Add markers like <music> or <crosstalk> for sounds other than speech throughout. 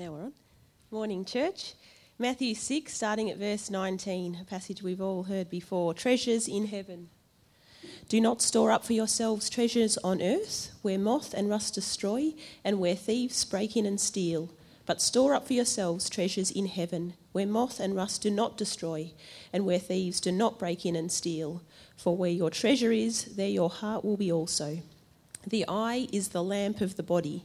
Now we're on. Morning, church. Matthew 6, starting at verse 19, a passage we've all heard before. Treasures in heaven. Do not store up for yourselves treasures on earth, where moth and rust destroy, and where thieves break in and steal. But store up for yourselves treasures in heaven, where moth and rust do not destroy, and where thieves do not break in and steal. For where your treasure is, there your heart will be also. The eye is the lamp of the body.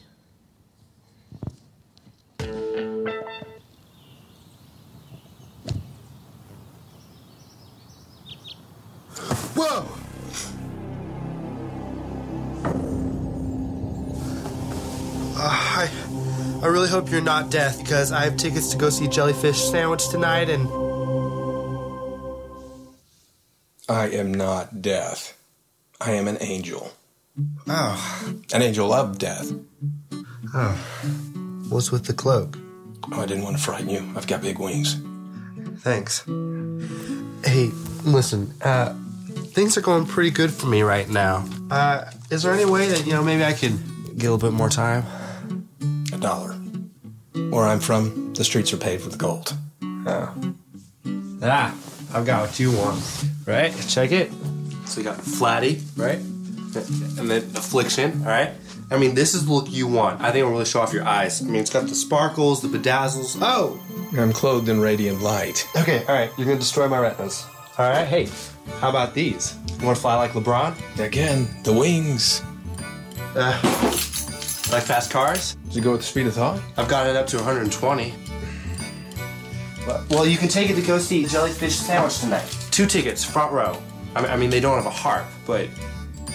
Hope you're not death because I have tickets to go see Jellyfish Sandwich tonight and. I am not death. I am an angel. Oh. An angel of death. Oh. What's with the cloak? Oh, I didn't want to frighten you. I've got big wings. Thanks. Hey, listen, uh, things are going pretty good for me right now. Uh, is there any way that, you know, maybe I could get a little bit more time? A dollar. Where I'm from, the streets are paved with gold. Oh. Ah, I've got what you want. Right? Check it. So you got Flatty, right? And then Affliction, all right? I mean, this is the look you want. I think it'll really show off your eyes. I mean, it's got the sparkles, the bedazzles. Oh! I'm clothed in radiant light. Okay, all right. You're going to destroy my retinas. All right, hey, how about these? You want to fly like LeBron? Again, the wings. Uh, like fast cars? Does it go with the speed of thought? I've got it up to 120. Well, well, you can take it to go see Jellyfish Sandwich tonight. Two tickets, front row. I mean, I mean, they don't have a harp, but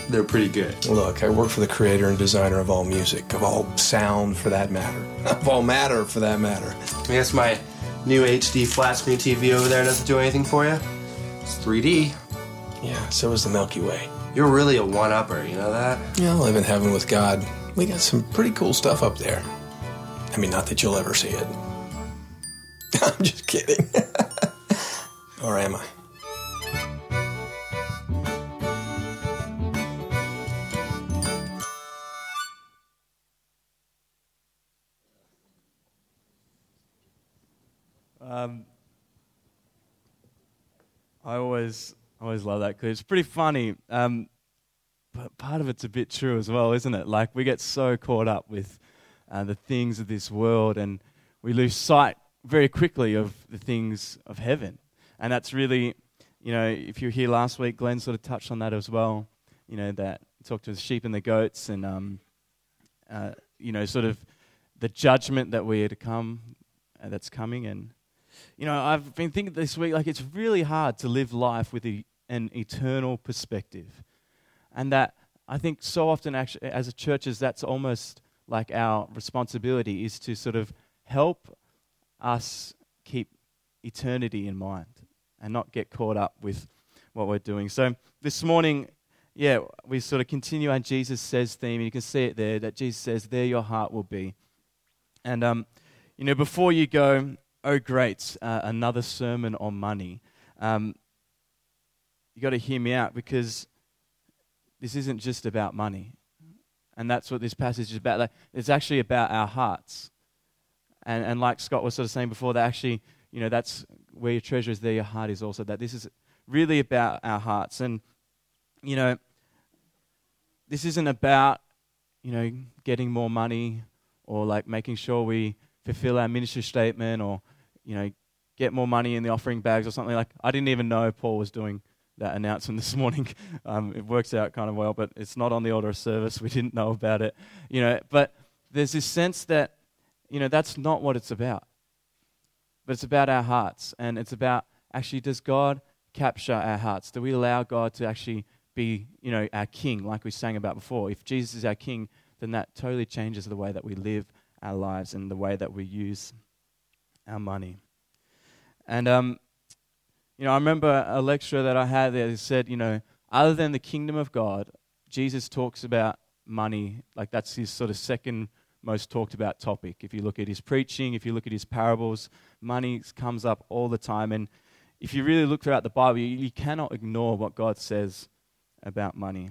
they're pretty good. Look, I work for the creator and designer of all music, of all sound for that matter, <laughs> of all matter for that matter. I guess my new HD flat screen TV over there doesn't do anything for you. It's 3D. Yeah, so is the Milky Way. You're really a one-upper, you know that? Yeah, I live in heaven with God. We got some pretty cool stuff up there. I mean, not that you'll ever see it. <laughs> I'm just kidding. <laughs> or am I? Um, I always, always love that because it's pretty funny. Um, but part of it's a bit true as well, isn't it? Like we get so caught up with uh, the things of this world, and we lose sight very quickly of the things of heaven. And that's really, you know, if you were here last week, Glenn sort of touched on that as well. You know, that talked to the sheep and the goats, and um, uh, you know, sort of the judgment that we are to come, uh, that's coming, and you know, I've been thinking this week, like, it's really hard to live life with a, an eternal perspective. And that I think so often, actually, as a churches, that's almost like our responsibility is to sort of help us keep eternity in mind and not get caught up with what we're doing. So this morning, yeah, we sort of continue our Jesus Says theme. You can see it there that Jesus says, There your heart will be. And, um, you know, before you go, oh, great, uh, another sermon on money. Um, you got to hear me out because this isn't just about money. And that's what this passage is about. It's actually about our hearts. And, and like Scott was sort of saying before, that actually, you know, that's where your treasure is, there your heart is also. That this is really about our hearts. And, you know, this isn't about, you know, getting more money or like making sure we fulfill our ministry statement or you know, get more money in the offering bags or something like. I didn't even know Paul was doing that announcement <laughs> this morning. Um, it works out kind of well, but it's not on the order of service. We didn't know about it, you know. But there's this sense that, you know, that's not what it's about. But it's about our hearts, and it's about actually, does God capture our hearts? Do we allow God to actually be, you know, our King, like we sang about before? If Jesus is our King, then that totally changes the way that we live our lives and the way that we use our money. And, um, You know, I remember a lecturer that I had there said, you know, other than the kingdom of God, Jesus talks about money, like that's his sort of second most talked about topic. If you look at his preaching, if you look at his parables, money comes up all the time. And if you really look throughout the Bible, you, you cannot ignore what God says about money,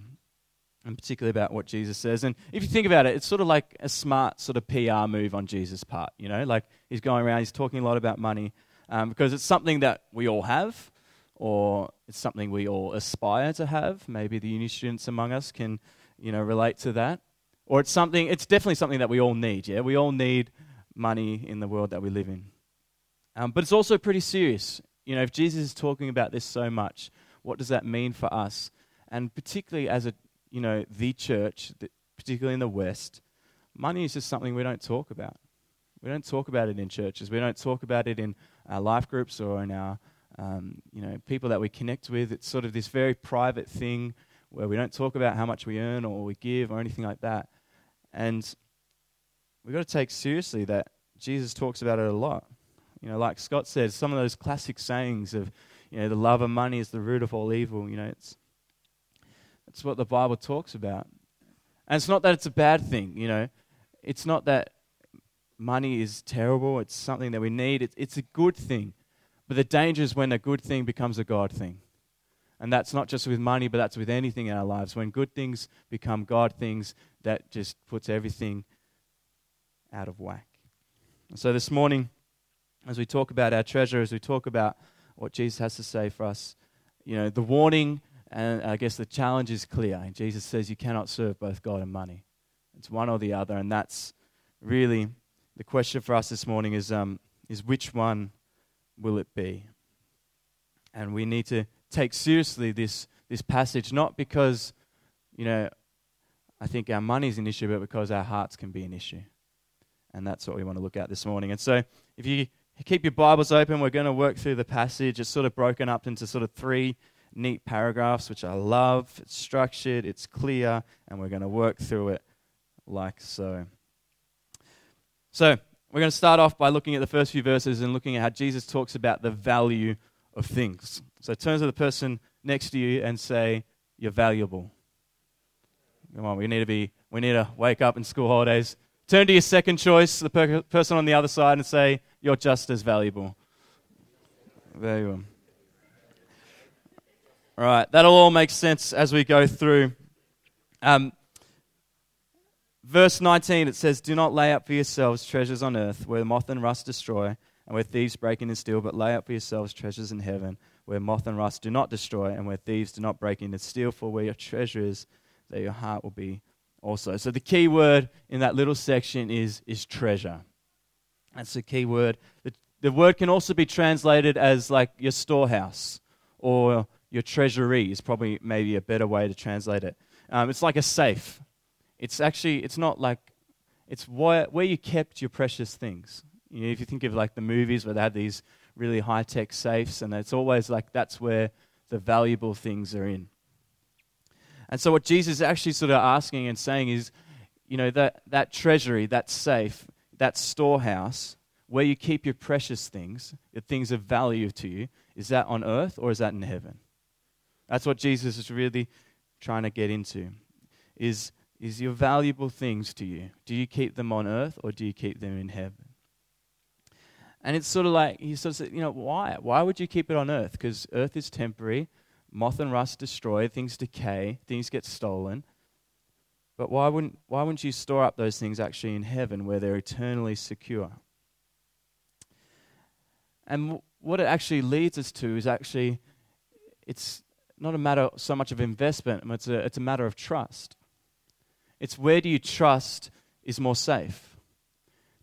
and particularly about what Jesus says. And if you think about it, it's sort of like a smart sort of PR move on Jesus' part. You know, like he's going around, he's talking a lot about money um, because it's something that we all have, or it's something we all aspire to have. Maybe the uni students among us can, you know, relate to that. Or it's something, it's definitely something that we all need, yeah? We all need money in the world that we live in. Um, but it's also pretty serious. You know, if Jesus is talking about this so much, what does that mean for us? And particularly as a, you know, the church, particularly in the West, money is just something we don't talk about. We don't talk about it in churches. We don't talk about it in our life groups or in our, um, you know, people that we connect with. It's sort of this very private thing where we don't talk about how much we earn or we give or anything like that. And we've got to take seriously that Jesus talks about it a lot. You know, like Scott said, some of those classic sayings of, you know, the love of money is the root of all evil, you know, it's that's what the Bible talks about. And it's not that it's a bad thing, you know. It's not that money is terrible, it's something that we need. It's, it's a good thing. But the danger is when a good thing becomes a God thing. And that's not just with money, but that's with anything in our lives. When good things become God things, that just puts everything out of whack. And so this morning, as we talk about our treasure, as we talk about what Jesus has to say for us, you know, the warning and I guess the challenge is clear. Jesus says you cannot serve both God and money. It's one or the other, and that's really the question for us this morning is, um, is which one will it be? And we need to take seriously this, this passage, not because, you know, I think our money is an issue, but because our hearts can be an issue. And that's what we want to look at this morning. And so, if you keep your Bibles open, we're going to work through the passage. It's sort of broken up into sort of three neat paragraphs, which I love. It's structured, it's clear, and we're going to work through it like so. So, we're going to start off by looking at the first few verses and looking at how Jesus talks about the value of things. So, turn to the person next to you and say, You're valuable. Come on, we need to be, we need to wake up in school holidays. Turn to your second choice, the per- person on the other side, and say, You're just as valuable. There you Valuable. All right, that'll all make sense as we go through. Um, verse 19, it says, Do not lay up for yourselves treasures on earth where moth and rust destroy and where thieves break in and steal, but lay up for yourselves treasures in heaven where moth and rust do not destroy and where thieves do not break in and steal. For where your treasure is, that your heart will be also. So the key word in that little section is, is treasure. That's the key word. The, the word can also be translated as like your storehouse or your treasury is probably maybe a better way to translate it. Um, it's like a safe. It's actually, it's not like, it's where, where you kept your precious things. You know, if you think of like the movies where they have these really high tech safes, and it's always like that's where the valuable things are in. And so, what Jesus is actually sort of asking and saying is, you know, that, that treasury, that safe, that storehouse, where you keep your precious things, the things of value to you, is that on earth or is that in heaven? That's what Jesus is really trying to get into. Is, is your valuable things to you, do you keep them on earth or do you keep them in heaven? And it's sort of like, he sort of said, you know, why? Why would you keep it on earth? Because earth is temporary moth and rust destroy, things decay, things get stolen. But why wouldn't, why wouldn't you store up those things actually in heaven where they're eternally secure? And what it actually leads us to is actually, it's not a matter so much of investment, it's a, it's a matter of trust. It's where do you trust is more safe?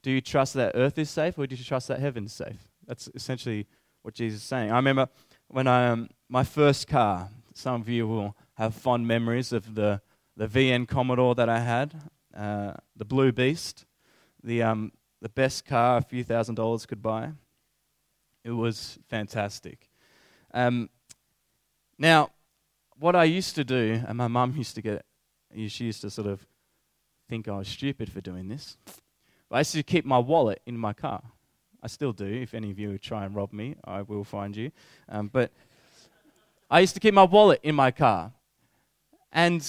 Do you trust that earth is safe or do you trust that heaven is safe? That's essentially what Jesus is saying. I remember when I, um, my first car, some of you will have fond memories of the, the VN Commodore that I had, uh, the Blue Beast, the, um, the best car a few thousand dollars could buy. It was fantastic. Um, now, what I used to do, and my mum used to get, she used to sort of think I was stupid for doing this. But I used to keep my wallet in my car. I still do. If any of you try and rob me, I will find you. Um, but I used to keep my wallet in my car. And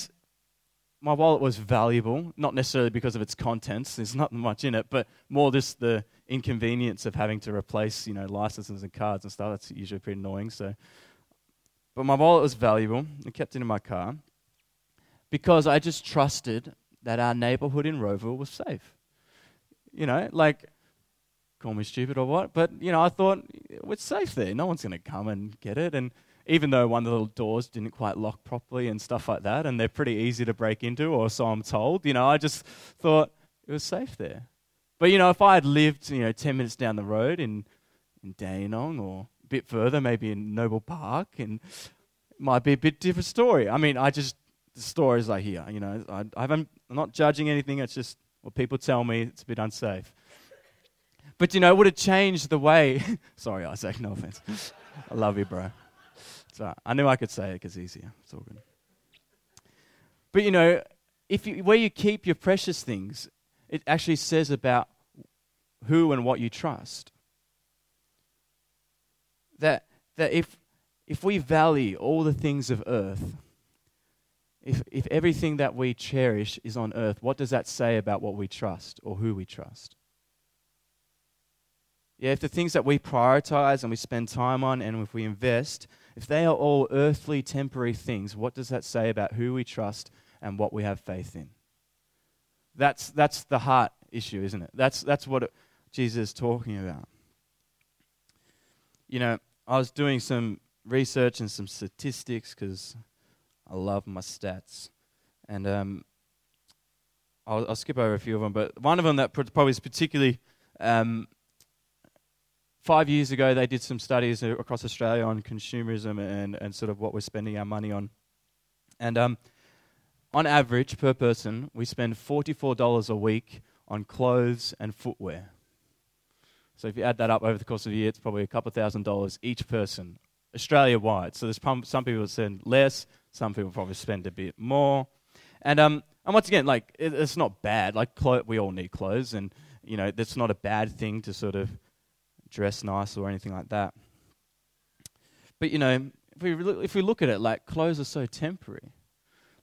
my wallet was valuable, not necessarily because of its contents, <laughs> there's not much in it, but more just the inconvenience of having to replace, you know, licenses and cards and stuff. That's usually pretty annoying. So, but my wallet was valuable. I kept it in my car because I just trusted that our neighborhood in Rowville was safe. You know, like, call me stupid or what, but, you know, I thought it's safe there. No one's going to come and get it. And even though one of the little doors didn't quite lock properly and stuff like that, and they're pretty easy to break into, or so I'm told, you know, I just thought it was safe there. But, you know, if I had lived, you know, 10 minutes down the road in, in Dandenong or a bit further, maybe in Noble Park, and it might be a bit different story. I mean, I just, the stories I hear, you know, I, I haven't, I'm not judging anything, it's just what people tell me, it's a bit unsafe. But, you know, it would have changed the way, <laughs> sorry, Isaac, no offense. I love you, bro. So I knew I could say it because easier. It's all good. But you know, if you, where you keep your precious things, it actually says about who and what you trust. That that if if we value all the things of earth, if if everything that we cherish is on earth, what does that say about what we trust or who we trust? Yeah, if the things that we prioritize and we spend time on and if we invest if they are all earthly, temporary things, what does that say about who we trust and what we have faith in? That's, that's the heart issue, isn't it? That's, that's what Jesus is talking about. You know, I was doing some research and some statistics because I love my stats. And um, I'll, I'll, skip over a few of them, but one of them that probably is particularly um, five years ago, they did some studies across Australia on consumerism and, and sort of what we're spending our money on. And um, on average, per person, we spend $44 a week on clothes and footwear. So if you add that up over the course of a year, it's probably a couple thousand dollars each person, Australia wide. So there's some people that spend less, some people probably spend a bit more. And, um, and once again, like, it, it's not bad. Like, clo- we all need clothes, and, you know, that's not a bad thing to sort of dress nice or anything like that. But you know, if we if we look at it, like clothes are so temporary.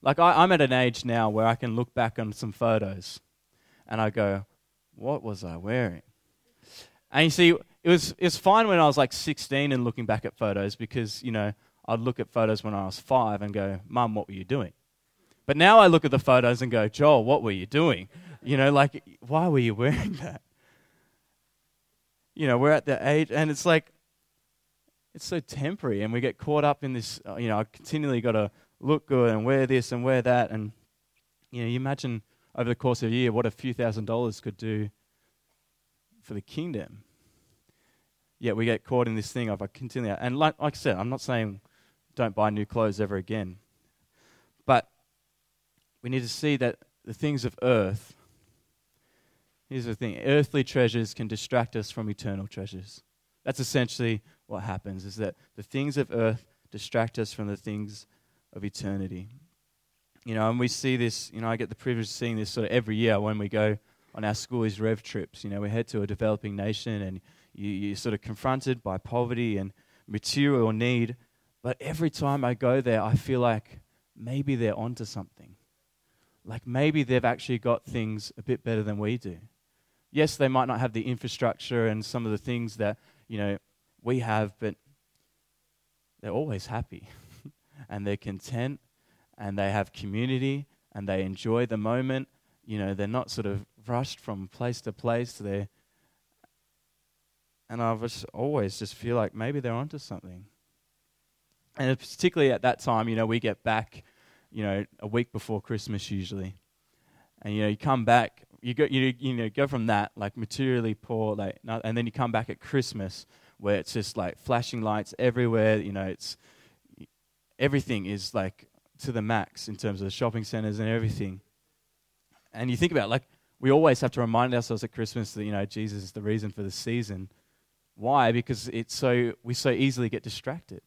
Like I, I'm at an age now where I can look back on some photos, and I go, "What was I wearing?" And you see, it was it was fine when I was like 16 and looking back at photos because you know I'd look at photos when I was five and go, "Mum, what were you doing?" But now I look at the photos and go, "Joel, what were you doing?" You know, like why were you wearing <laughs> that? you know, we're at the age, and it's like, it's so temporary, and we get caught up in this, uh, you know, I continually got to look good and wear this and wear that. And, you know, you imagine over the course of a year what a few thousand dollars could do for the kingdom. Yet we get caught in this thing of I continue. And like, like I said, I'm not saying don't buy new clothes ever again. But we need to see that the things of earth Here's the thing earthly treasures can distract us from eternal treasures. That's essentially what happens, is that the things of earth distract us from the things of eternity. You know, and we see this, you know, I get the privilege of seeing this sort of every year when we go on our school's rev trips. You know, we head to a developing nation and you, you're sort of confronted by poverty and material need. But every time I go there, I feel like maybe they're onto something. Like maybe they've actually got things a bit better than we do yes, they might not have the infrastructure and some of the things that, you know, we have, but they're always happy <laughs> and they're content and they have community and they enjoy the moment. You know, they're not sort of rushed from place to place. They're, and I just always just feel like maybe they're onto something. And particularly at that time, you know, we get back, you know, a week before Christmas usually. And, you know, you come back you go you, you know go from that like materially poor like and then you come back at Christmas where it's just like flashing lights everywhere. You know, it's everything is like to the max in terms of the shopping centers and everything. And you think about like we always have to remind ourselves at Christmas that you know Jesus is the reason for the season. Why? Because it's so we so easily get distracted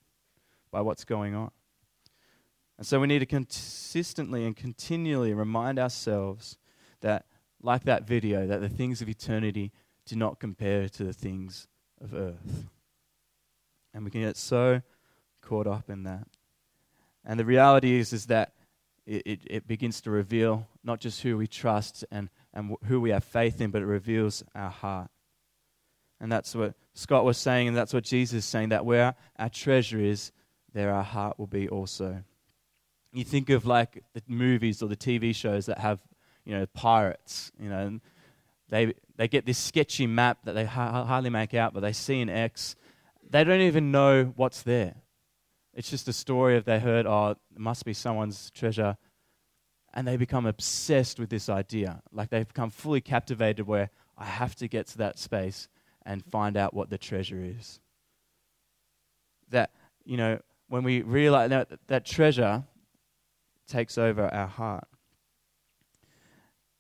by what's going on. And so we need to consistently and continually remind ourselves that like that video, that the things of eternity do not compare to the things of earth. And we can get so caught up in that. And the reality is, is that it, it, it begins to reveal not just who we trust and, and who we have faith in, but it reveals our heart. And that's what Scott was saying, and that's what Jesus is saying that where our treasure is, there our heart will be also. You think of like the movies or the TV shows that have, you know, pirates, you know, they, they get this sketchy map that they ha- hardly make out, but they see an X. They don't even know what's there. It's just a story of they heard, oh, it must be someone's treasure. And they become obsessed with this idea. Like they've become fully captivated where I have to get to that space and find out what the treasure is. That, you know, when we realize that, that treasure takes over our heart.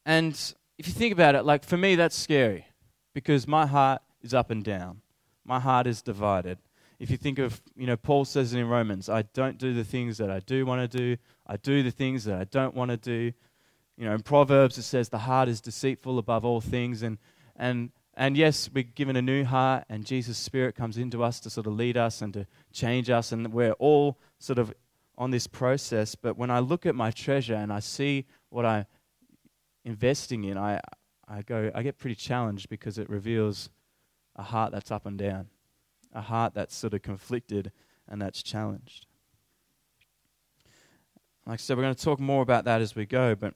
And if you think about it, like for me, that's scary because my heart is up and down. My heart is divided. If you think of, you know, Paul says it in Romans, I don't do the things that I do want to do, I do the things that I don't want to do. You know, in Proverbs it says the heart is deceitful above all things and and and yes, we're given a new heart and Jesus' spirit comes into us to sort of lead us and to change us and we're all sort of on this process, but when I look at my treasure and I see what I'm investing in, I I go I get pretty challenged because it reveals a heart that's up and down, a heart that's sort of conflicted and that's challenged. Like I said, we're going to talk more about that as we go, but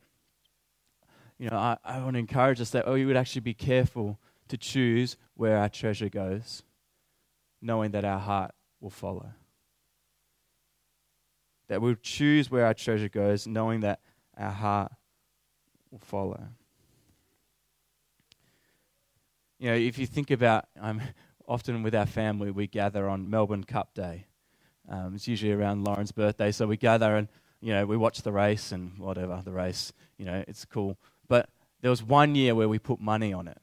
you know, I, I want to encourage us that oh, we would actually be careful to choose where our treasure goes, knowing that our heart will follow. That we'll choose where our treasure goes, knowing that our heart will follow. You know, if you think about, um, <laughs> often with our family, we gather on Melbourne Cup Day. Um, it's usually around Lauren's birthday, so we gather and you know we watch the race and whatever the race. You know, it's cool. But there was one year where we put money on it,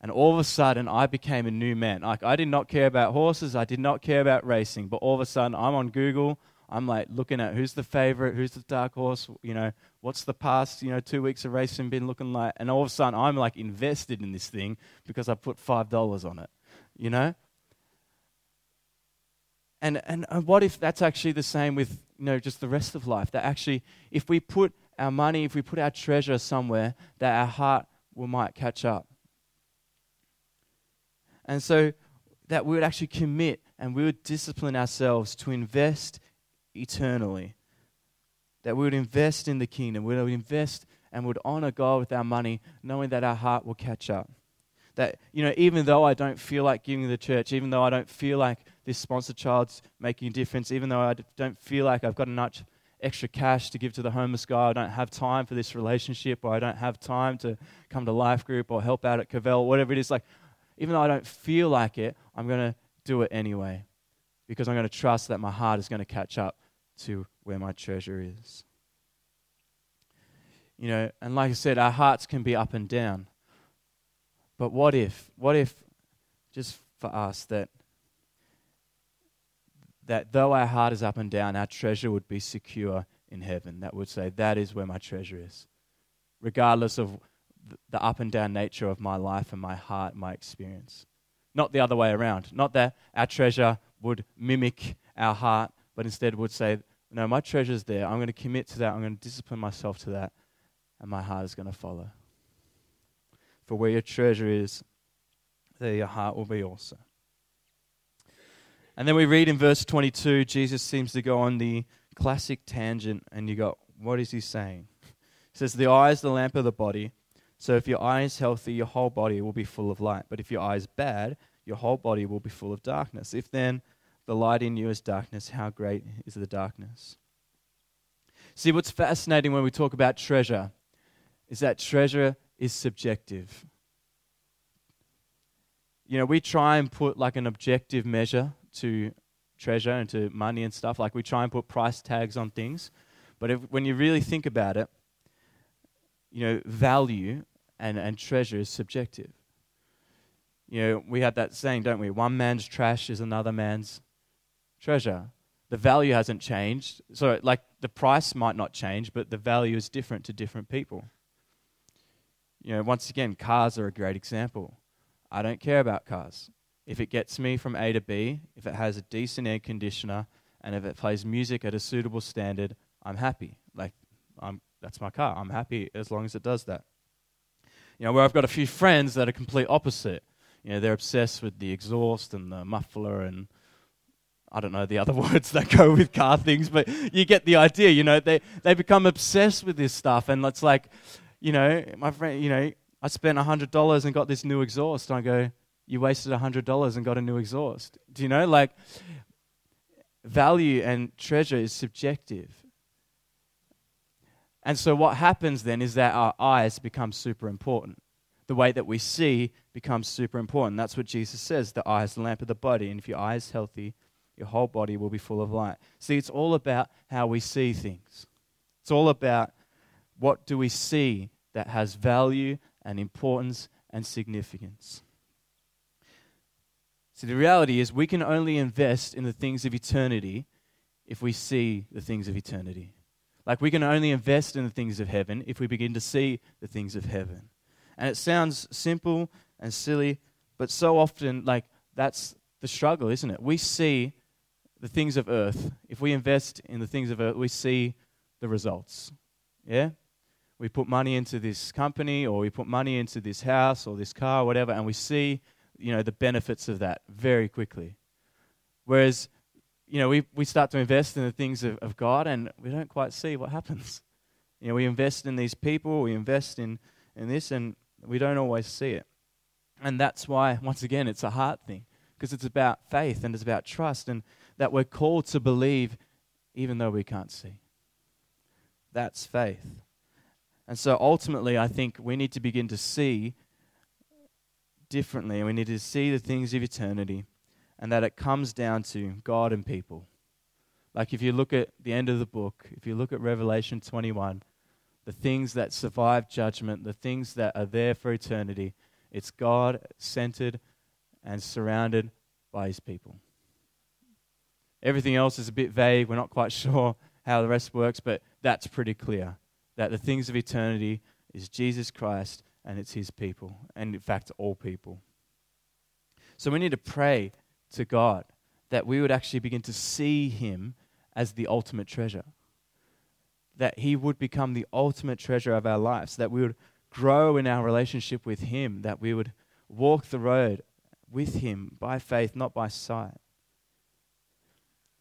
and all of a sudden I became a new man. Like I did not care about horses, I did not care about racing, but all of a sudden I'm on Google. I'm like looking at who's the favorite, who's the dark horse, you know, what's the past, you know, two weeks of racing been looking like, and all of a sudden I'm like invested in this thing because I put five dollars on it, you know. And, and and what if that's actually the same with you know just the rest of life? That actually, if we put our money, if we put our treasure somewhere, that our heart will might catch up. And so that we would actually commit and we would discipline ourselves to invest eternally. That we would invest in the kingdom, we would invest and would honor God with our money, knowing that our heart will catch up. That, you know, even though I don't feel like giving to the church, even though I don't feel like this sponsored child's making a difference, even though I don't feel like I've got enough extra cash to give to the homeless guy, I don't have time for this relationship, or I don't have time to come to life group or help out at Cavell, whatever it is, like, even though I don't feel like it, I'm going to do it anyway because I'm going to trust that my heart is going to catch up to where my treasure is. You know, and like I said, our hearts can be up and down. But what if, what if, just for us, that that though our heart is up and down, our treasure would be secure in heaven. That would say, that is where my treasure is. Regardless of the up and down nature of my life and my heart, my experience. Not the other way around. Not that our treasure would mimic our heart, but instead would say, no, my treasure's there. I'm going to commit to that. I'm going to discipline myself to that. And my heart is going to follow. For where your treasure is, there your heart will be also. And then we read in verse 22, Jesus seems to go on the classic tangent, and you go, what is he saying? He says, The eye is the lamp of the body. So if your eye is healthy, your whole body will be full of light. But if your eye is bad, your whole body will be full of darkness. If then the light in you is darkness, how great is the darkness? See, what's fascinating when we talk about treasure is that treasure is subjective. You know, we try and put like an objective measure to treasure and to money and stuff. Like we try and put price tags on things. But if, when you really think about it, you know, value and, and treasure is subjective. You know, we have that saying, don't we? One man's trash is another man's treasure. The value hasn't changed. So, like, the price might not change, but the value is different to different people. You know, once again, cars are a great example. I don't care about cars. If it gets me from A to B, if it has a decent air conditioner, and if it plays music at a suitable standard, I'm happy. Like, I'm, that's my car. I'm happy as long as it does that. You know, where I've got a few friends that are complete opposite. You know, they're obsessed with the exhaust and the muffler and I don't know the other <laughs> words that go with car things, but you get the idea. You know, they they become obsessed with this stuff, and it's like, you know, my friend, you know, I spent hundred dollars and got this new exhaust. And I go, you wasted hundred dollars and got a new exhaust. Do you know, like, value and treasure is subjective. And so what happens then is that our eyes become super important. The way that we see becomes super important. That's what Jesus says. The eye is the lamp of the body, and if your eye is healthy, your whole body will be full of light. See, it's all about how we see things. It's all about what do we see that has value and importance and significance. See, the reality is we can only invest in the things of eternity if we see the things of eternity. Like we can only invest in the things of heaven if we begin to see the things of heaven. And it sounds simple and silly, but so often, like, that's the struggle, isn't it? We see the things of earth, if we invest in the things of earth, we see the results. Yeah? We put money into this company or we put money into this house or this car or whatever, and we see, you know, the benefits of that very quickly. Whereas, you know, we, we start to invest in the things of, of God and we don't quite see what happens. You know, we invest in these people, we invest in, in this, and we don't always see it. And that's why, once again, it's a heart thing because it's about faith and it's about trust. And that we're called to believe even though we can't see. That's faith. And so ultimately, I think we need to begin to see differently, and we need to see the things of eternity, and that it comes down to God and people. Like if you look at the end of the book, if you look at Revelation 21, the things that survive judgment, the things that are there for eternity, it's God centered and surrounded by his people. Everything else is a bit vague. We're not quite <laughs> sure how the rest works, but that's pretty clear. That the things of eternity is Jesus Christ and it's his people, and in fact, all people. So we need to pray to God that we would actually begin to see him as the ultimate treasure. That he would become the ultimate treasure of our lives, that we would grow in our relationship with him, that we would walk the road with him by faith, not by sight.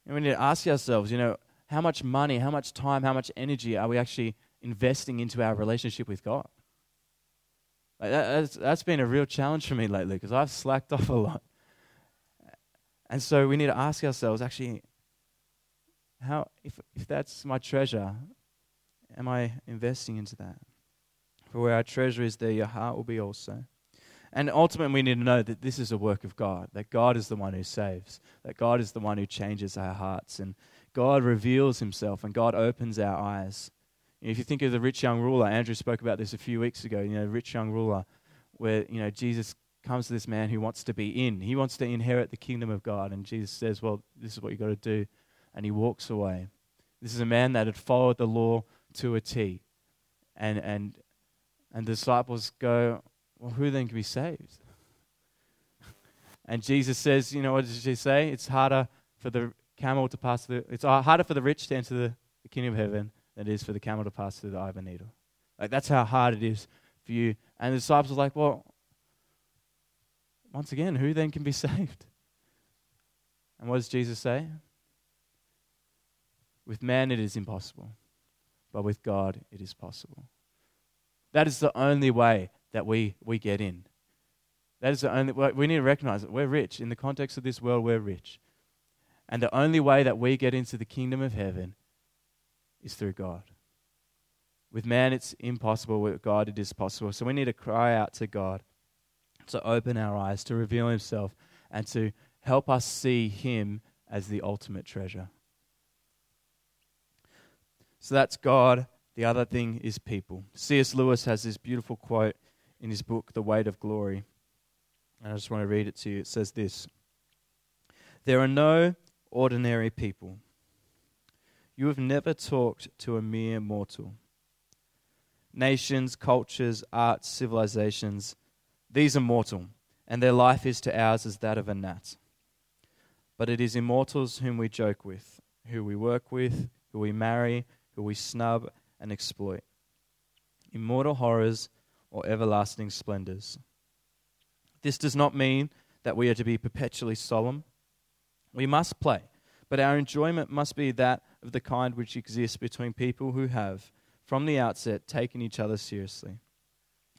And we need to ask ourselves, you know, how much money, how much time, how much energy are we actually investing into our relationship with God? Like that, that's, that's been a real challenge for me lately because I've slacked <laughs> off a lot. And so we need to ask ourselves actually, how, if, if that's my treasure, am I investing into that? For where our treasure is, there your heart will be also. And ultimately, we need to know that this is a work of God, that God is the one who saves, that God is the one who changes our hearts, and God reveals himself, and God opens our eyes. If you think of the rich young ruler, Andrew spoke about this a few weeks ago, you know, rich young ruler, where, you know, Jesus comes to this man who wants to be in. He wants to inherit the kingdom of God, and Jesus says, well, this is what you've got to do. And he walks away. This is a man that had followed the law to a T. And, and, and the disciples go, well, who then can be saved? <laughs> And Jesus says, you know, what does he say? It's harder for the camel to pass the, it's harder for the rich to enter the, the kingdom of heaven than it is for the camel to pass through the eye of a needle. Like, that's how hard it is for you. And the disciples are like, well, once again, who then can be <laughs> saved? And what does Jesus say? With man it is impossible, but with God it is possible. That is the only way that we, we get in. That is the only we need to recognize that we're rich. In the context of this world, we're rich. And the only way that we get into the kingdom of heaven is through God. With man, it's impossible. With God, it is possible. So we need to cry out to God to open our eyes, to reveal Himself, and to help us see Him as the ultimate treasure. So that's God. The other thing is people. C.S. Lewis has this beautiful quote in his book, The Weight of Glory. And I just want to read it to you. It says this There are no ordinary people. You have never talked to a mere mortal. Nations, cultures, arts, civilizations, these are mortal, and their life is to ours as that of a gnat. But it is immortals whom we joke with, who we work with, who we marry, who we snub and exploit. Immortal horrors or everlasting splendors. This does not mean that we are to be perpetually solemn. We must play, but our enjoyment must be that of the kind which exists between people who have, from the outset, taken each other seriously.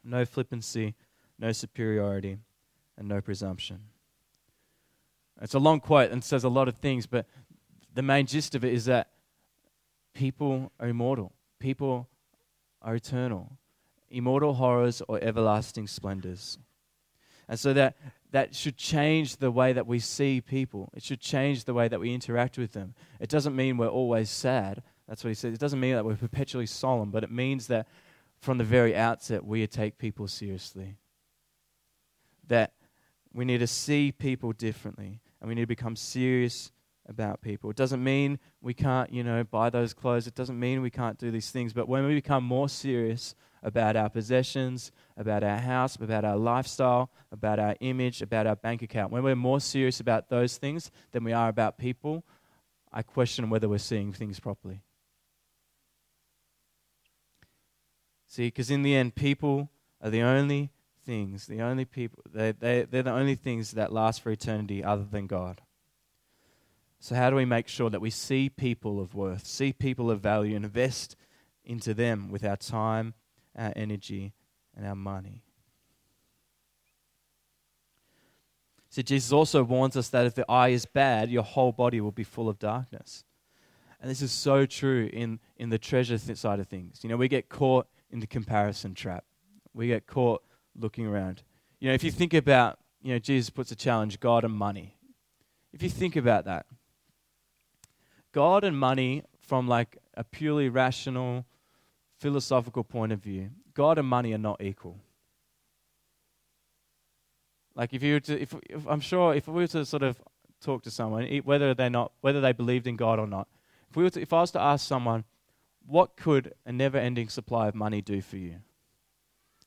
No flippancy, no superiority, and no presumption. It's a long quote and says a lot of things, but the main gist of it is that people are immortal, people are eternal, immortal horrors or everlasting splendors. And so that, that should change the way that we see people. It should change the way that we interact with them. It doesn't mean we're always sad. That's what he says. It doesn't mean that we're perpetually solemn, but it means that from the very outset we take people seriously. That we need to see people differently and we need to become serious about people. It doesn't mean we can't, you know, buy those clothes. It doesn't mean we can't do these things. But when we become more serious about our possessions, about our house, about our lifestyle, about our image, about our bank account, when we're more serious about those things than we are about people, I question whether we're seeing things properly. See, because in the end, people are the only things, the only people, they, they, they're the only things that last for eternity other than God. So, how do we make sure that we see people of worth, see people of value, invest into them with our time, our energy, and our money? See, Jesus also warns us that if the eye is bad, your whole body will be full of darkness. And this is so true in, in the treasure th- side of things. You know, we get caught in the comparison trap. We get caught looking around. You know, if you think about, you know, Jesus puts a challenge God and money. If you think about that, God and money from like a purely rational, philosophical point of view, God and money are not equal. Like if you were to, if, if I'm sure if we were to sort of talk to someone, whether they're not, whether they believed in God or not, if we were to, if I was to ask someone, what could a never-ending supply of money do for you?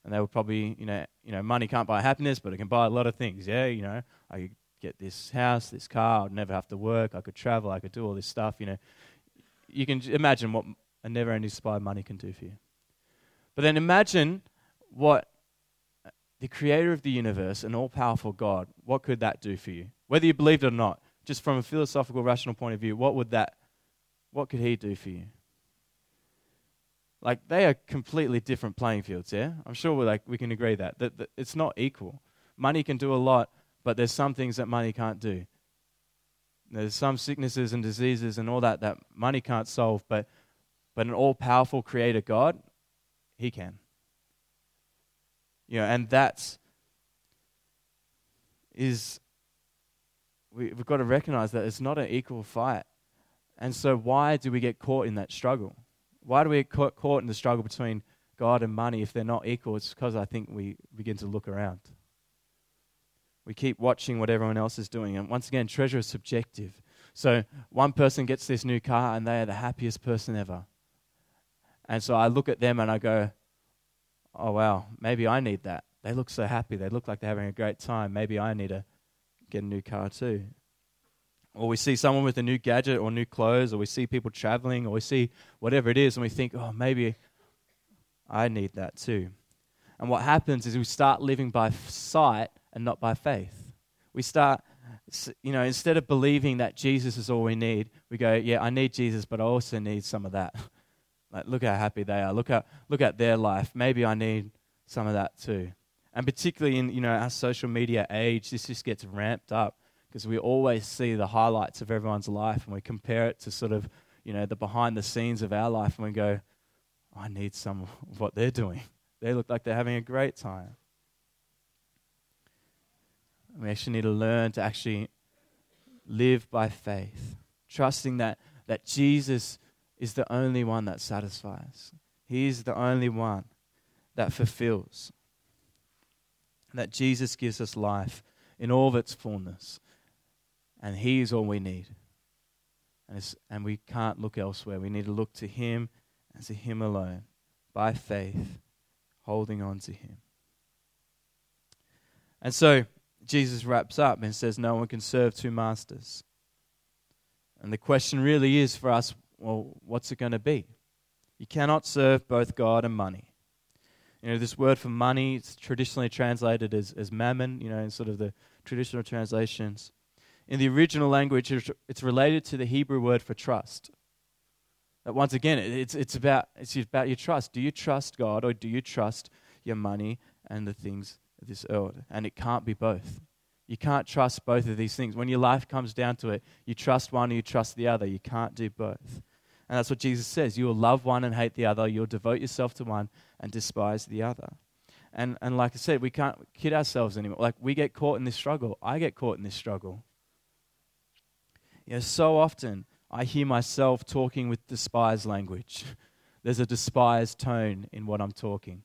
And they would probably, you know, you know, money can't buy happiness, but it can buy a lot of things. Yeah, you know, I could get this house, this car, I'd never have to work, I could travel, I could do all this stuff. You know, you can imagine what a never-ending supply of money can do for you. But then imagine what uh, the creator of the universe, an all-powerful God, what could that do for you? Whether you believed it or not, just from a philosophical, rational point of view, what would that, what could he do for you? Like they are completely different playing fields. Yeah, I'm sure we like we can agree that. that that it's not equal. Money can do a lot, but there's some things that money can't do. There's some sicknesses and diseases and all that that money can't solve, but but an all-powerful Creator God, He can. You know, and that's is we, we've got to recognize that it's not an equal fight. And so, why do we get caught in that struggle? Why do we get caught in the struggle between God and money if they're not equal? It's because I think we begin to look around. We keep watching what everyone else is doing. And once again, treasure is subjective. So one person gets this new car and they are the happiest person ever. And so I look at them and I go, oh, wow, maybe I need that. They look so happy. They look like they're having a great time. Maybe I need to get a new car too or we see someone with a new gadget or new clothes, or we see people traveling, or we see whatever it is, and we think, oh, maybe I need that too. And what happens is we start living by sight and not by faith. We start, you know, instead of believing that Jesus is all we need, we go, yeah, I need Jesus, but I also need some of that. <laughs> like, look how happy they are. Look at, look at their life. Maybe I need some of that too. And particularly in, you know, our social media age, this just gets ramped up because we always see the highlights of everyone's life and we compare it to sort of, you know, the behind the scenes of our life and we go, I need some of <laughs> what they're doing. They look like they're having a great time. We actually need to learn to actually live by faith, trusting that, that Jesus is the only one that satisfies. He is the only one that fulfills. That Jesus gives us life in all of its fullness. And He is all we need. And, and we can't look elsewhere. We need to look to Him and to Him alone by faith, holding on to Him. And so, Jesus wraps up and says, No one can serve two masters. And the question really is for us well, what's it going to be? You cannot serve both God and money. You know, this word for money, it's traditionally translated as, as mammon, you know, in sort of the traditional translations. In the original language, it's related to the Hebrew word for trust. That once again, it's, it's, about, it's about your trust. Do you trust God or do you trust your money and the things of this earth? And it can't be both. You can't trust both of these things. When your life comes down to it, you trust one or you trust the other. You can't do both. And that's what Jesus says. You will love one and hate the other. You'll devote yourself to one and despise the other. And, and like I said, we can't kid ourselves anymore. Like, we get caught in this struggle. I get caught in this struggle. You know, so often I hear myself talking with despised language. <laughs> There's a despised tone in what I'm talking.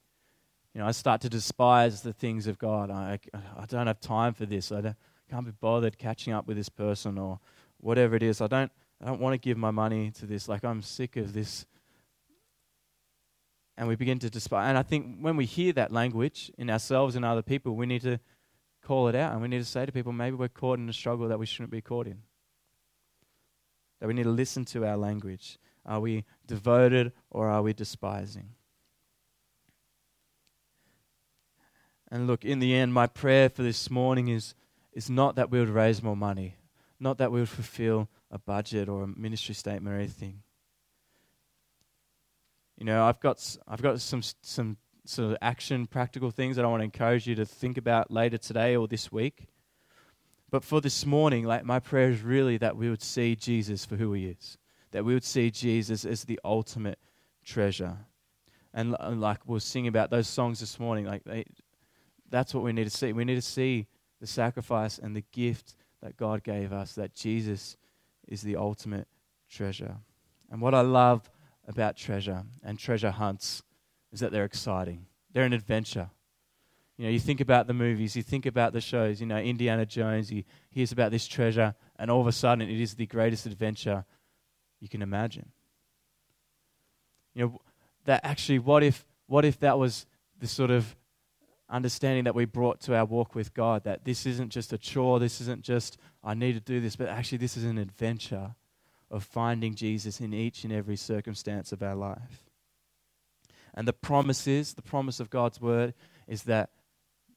You know, I start to despise the things of God. I, I don't have time for this. I can't be bothered catching up with this person or whatever it is. I don't, I don't want to give my money to this. Like, I'm sick of this. And we begin to despise. And I think when we hear that language in ourselves and other people, we need to call it out and we need to say to people, maybe we're caught in a struggle that we shouldn't be caught in. That we need to listen to our language. Are we devoted or are we despising? And look, in the end, my prayer for this morning is, is not that we would raise more money, not that we would fulfill a budget or a ministry statement or anything. You know, I've got, I've got some, some sort of action, practical things that I want to encourage you to think about later today or this week. But for this morning, like my prayer is really that we would see Jesus for who he is, that we would see Jesus as the ultimate treasure. And, and like we'll sing about those songs this morning, like they, that's what we need to see. We need to see the sacrifice and the gift that God gave us, that Jesus is the ultimate treasure. And what I love about treasure and treasure hunts is that they're exciting. They're an adventure. You know, you think about the movies, you think about the shows, you know, Indiana Jones, he hears about this treasure, and all of a sudden it is the greatest adventure you can imagine. You know, that actually, what if, what if that was the sort of understanding that we brought to our walk with God that this isn't just a chore, this isn't just, I need to do this, but actually, this is an adventure of finding Jesus in each and every circumstance of our life. And the promise is, the promise of God's word is that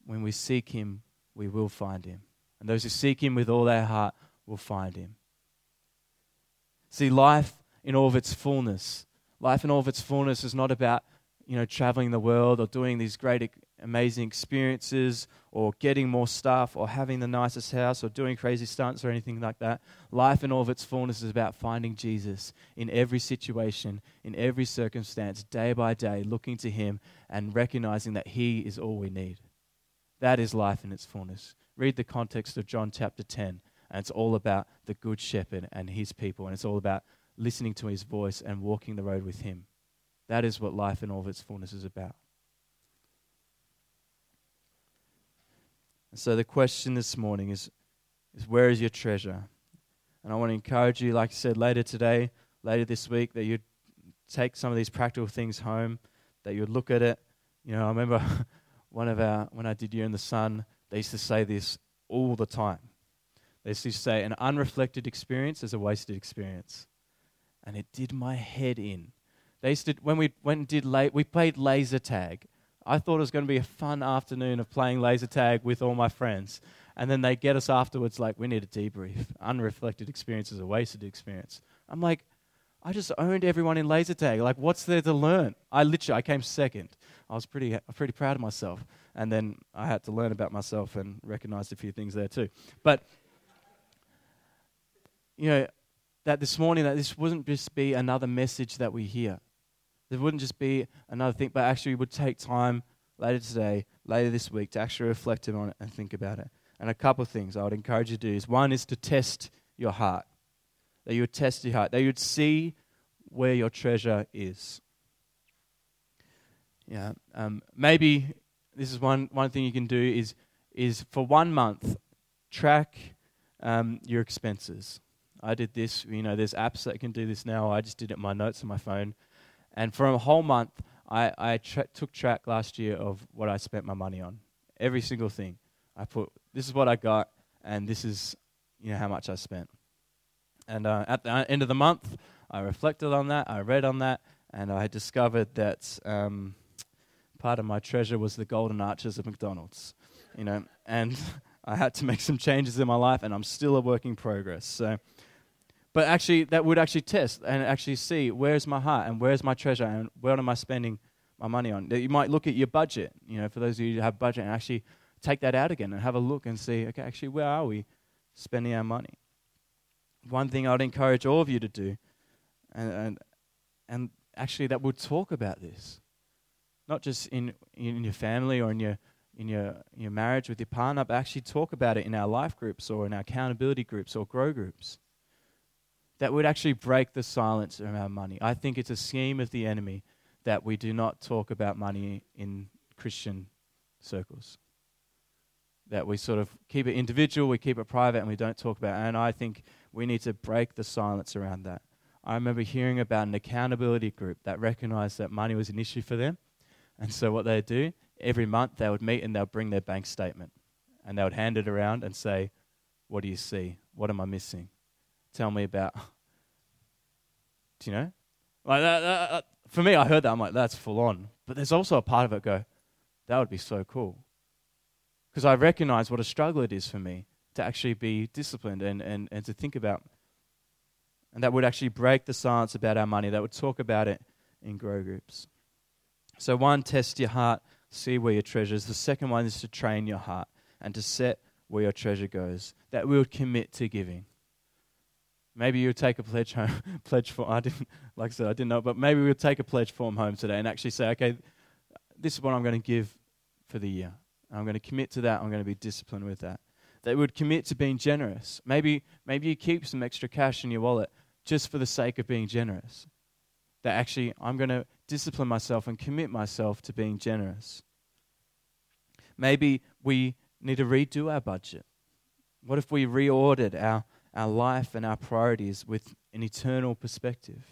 when we seek Him, we will find Him. And those who seek Him with all their heart will find Him. See, life in all of its fullness, life in all of its fullness is not about, you know, traveling the world or doing these great, amazing experiences or getting more stuff or having the nicest house or doing crazy stunts or anything like that. Life in all of its fullness is about finding Jesus in every situation, in every circumstance, day by day, looking to Him and recognizing that He is all we need. That is life in its fullness. Read the context of John chapter 10, and it's all about the Good Shepherd and his people, and it's all about listening to his voice and walking the road with him. That is what life in all of its fullness is about. And so the question this morning is, is where is your treasure? And I want to encourage you, like I said, later today, later this week, that you'd take some of these practical things home, that you'd look at it. You know, I remember <laughs> one of our, when I did Year in the Sun, they used to say this all the time. They used to say, an unreflected experience is a wasted experience. And it did my head in. They used to, when we went and did, la- we played laser tag. I thought it was going to be a fun afternoon of playing laser tag with all my friends. And then they get us afterwards like, we need a debrief. Unreflected experience is a wasted experience. I'm like, I just owned everyone in laser tag. Like, what's there to learn? I literally, I came second. I was pretty, uh, pretty proud of myself. And then I had to learn about myself and recognized a few things there too. But, you know, that this morning, that this wouldn't just be another message that we hear. There wouldn't just be another thing, but actually would take time later today, later this week, to actually reflect on it and think about it. And a couple of things I would encourage you to do is one is to test your heart that you would test your heart, that you would see where your treasure is. Yeah, um, maybe this is one, one thing you can do is, is for one month, track um, your expenses. I did this, you know, there's apps that can do this now. I just did it in my notes on my phone. And for a whole month, I, I tra- took track last year of what I spent my money on. Every single thing. I put this is what I got, and this is you know how much I spent. And uh, at the end of the month, I reflected on that, I read on that, and I discovered that um, part of my treasure was the golden arches of McDonald's. You know, and <laughs> I had to make some changes in my life, and I'm still a work in progress. So, but actually, that would actually test and actually see where's my heart and where's my treasure and where am I spending my money on. You might look at your budget. You know, for those of you who have budget, and actually take that out again and have a look and see, okay, actually, where are we spending our money? One thing I'd encourage all of you to do, and and, and actually that would talk about this, not just in in your family or in your in your, your marriage with your partner, but actually talk about it in our life groups or in our accountability groups or grow groups. That would actually break the silence around money. I think it's a scheme of the enemy that we do not talk about money in Christian circles. That we sort of keep it individual, we keep it private, and we don't talk about it. And I think we need to break the silence around that. I remember hearing about an accountability group that recognized that money was an issue for them. And so what they'd do every month they would meet and they would bring their bank statement and they would hand it around and say, What do you see? What am I missing? Tell me about. <laughs> Do you know? Like that, that, that, for me, I heard that. I'm like, that's full on. But there's also a part of it go, that would be so cool. Because I recognize what a struggle it is for me to actually be disciplined and, and, and to think about. And that would actually break the silence about our money. That would talk about it in grow groups. So, one, test your heart see where your treasure is. The second one is to train your heart and to set where your treasure goes. That we would commit to giving. Maybe you would take a pledge home, <laughs> pledge form. I didn't, like I said, I didn't know, but maybe we would take a pledge form home today and actually say, okay, this is what I'm going to give for the year. I'm going to commit to that. I'm going to be disciplined with that. They would commit to being generous. Maybe, maybe you keep some extra cash in your wallet just for the sake of being generous. That actually, I'm going to discipline myself and commit myself to being generous. Maybe we need to redo our budget. What if we reordered our, our life and our priorities with an eternal perspective?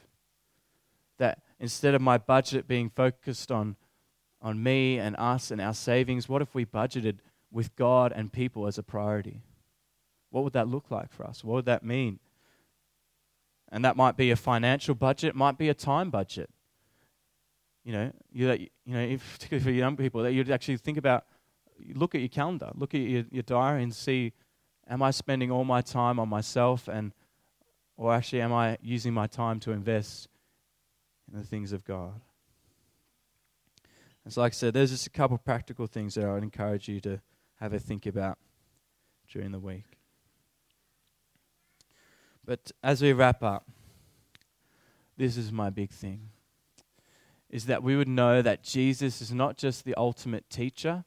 That instead of my budget being focused on, on me and us and our savings, what if we budgeted with God and people as a priority? What would that look like for us? What would that mean? And that might be a financial budget, might be a time budget you know, you, you know, if, particularly for young people, that you'd actually think about, look at your calendar, look at your, your diary and see, am I spending all my time on myself and, or actually am I using my time to invest in the things of God? And so, like I said, there's just a couple practical things that I would encourage you to have a think about during the week. But as we wrap up, this is my big thing is that we would know that Jesus is not just the ultimate teacher,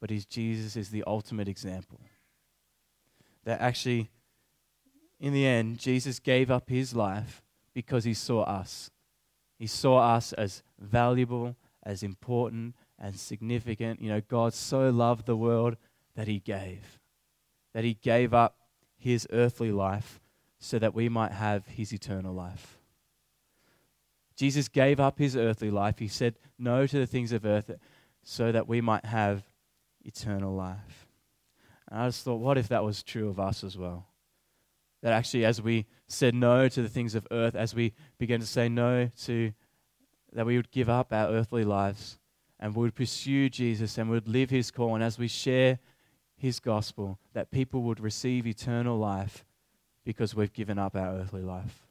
but he's, Jesus is the ultimate example. That actually, in the end, Jesus gave up his life because he saw us. He saw us as valuable, as important, and significant. You know, God so loved the world that he gave, that he gave up his earthly life so that we might have his eternal life. Jesus gave up his earthly life. He said no to the things of earth so that we might have eternal life. And I just thought, what if that was true of us as well? That actually, as we said no to the things of earth, as we began to say no to, that we would give up our earthly lives and we would pursue Jesus and we would live his call. And as we share his gospel, that people would receive eternal life because we've given up our earthly life.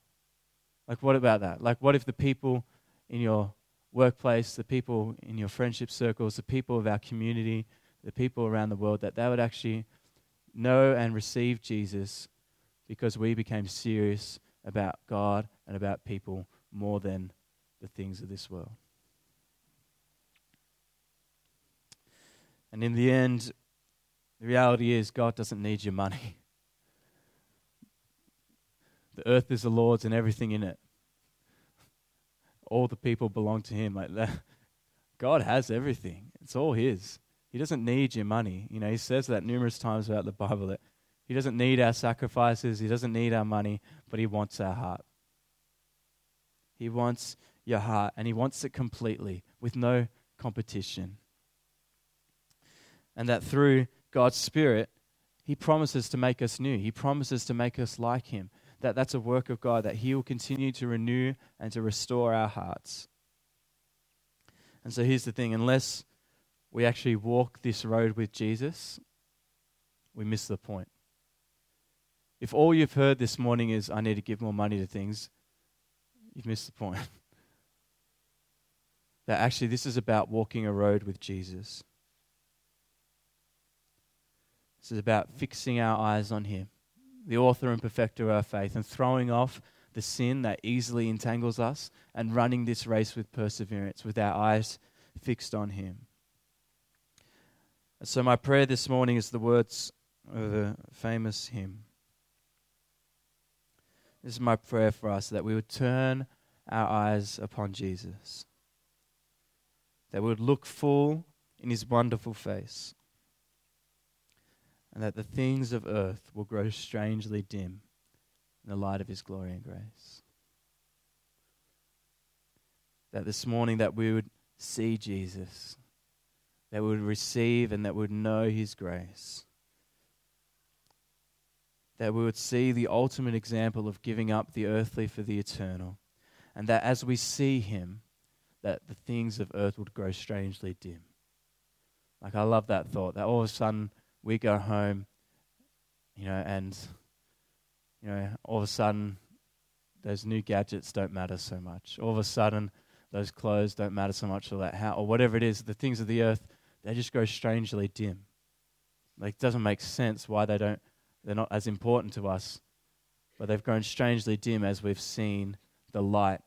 Like, what about that? Like, what if the people in your workplace, the people in your friendship circles, the people of our community, the people around the world, that they would actually know and receive Jesus because we became serious about God and about people more than the things of this world. And in the end, the reality is God doesn't need your money. The earth is the Lord's and everything in it. All the people belong to Him. Like that. God has everything. It's all His. He doesn't need your money. You know, He says that numerous times throughout the Bible that He doesn't need our sacrifices. He doesn't need our money, but He wants our heart. He wants your heart, and He wants it completely with no competition. And that through God's Spirit, He promises to make us new. He promises to make us like Him. That that's a work of God, that He will continue to renew and to restore our hearts. And so here's the thing unless we actually walk this road with Jesus, we miss the point. If all you've heard this morning is, I need to give more money to things, you've missed the point. <laughs> that actually, this is about walking a road with Jesus. This is about fixing our eyes on Him, the author and perfecter of our faith, and throwing off the sin that easily entangles us and running this race with perseverance, with our eyes fixed on Him. So, my prayer this morning is the words of a famous hymn. This is my prayer for us that we would turn our eyes upon Jesus, that we would look full in His wonderful face, and that the things of earth will grow strangely dim in the light of his glory and grace. That this morning that we would see Jesus, that we would receive and that we would know his grace. That we would see the ultimate example of giving up the earthly for the eternal. And that as we see him, that the things of earth would grow strangely dim. Like I love that thought that all of a sudden we go home, you know, and you know, all of a sudden, those new gadgets don't matter so much. All of a sudden, those clothes don't matter so much, or that how, or whatever it is, the things of the earth, they just grow strangely dim. Like, it doesn't make sense why they don't, they're not as important to us, but they've grown strangely dim as we've seen the light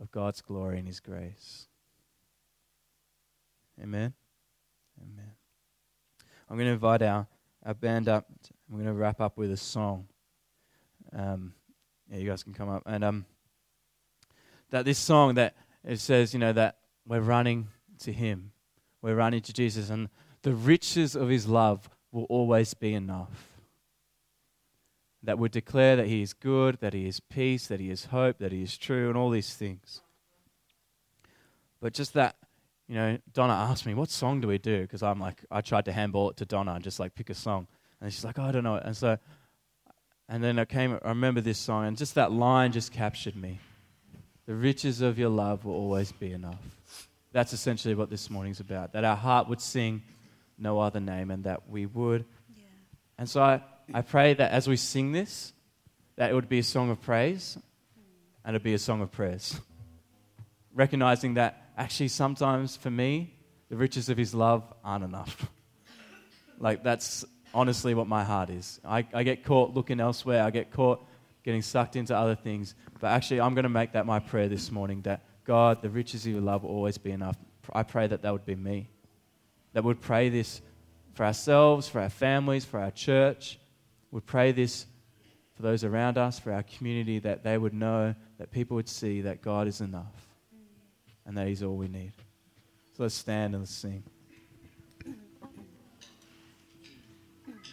of God's glory and His grace. Amen. I'm going to invite our, our band up. I'm going to wrap up with a song. Um, yeah, you guys can come up. And um, that this song that it says, you know, that we're running to Him, we're running to Jesus, and the riches of His love will always be enough. That would declare that He is good, that He is peace, that He is hope, that He is true, and all these things. But just that, you know, Donna asked me, what song do we do? Because I'm like, I tried to handball it to Donna and just like pick a song. And she's like, oh, I don't know. And so and then I came, I remember this song, and just that line just captured me. The riches of your love will always be enough. That's essentially what this morning's about. That our heart would sing no other name, and that we would. Yeah. And so I, I pray that as we sing this, that it would be a song of praise and it'd be a song of prayers. Recognizing that actually sometimes for me, the riches of his love aren't enough. <laughs> like that's honestly what my heart is. I, I get caught looking elsewhere, I get caught getting sucked into other things. But actually, I'm going to make that my prayer this morning that God, the riches of your love will always be enough. I pray that that would be me. That would pray this for ourselves, for our families, for our church. Would pray this for those around us, for our community, that they would know, that people would see that God is enough and that He's all we need. So let's stand and let's sing.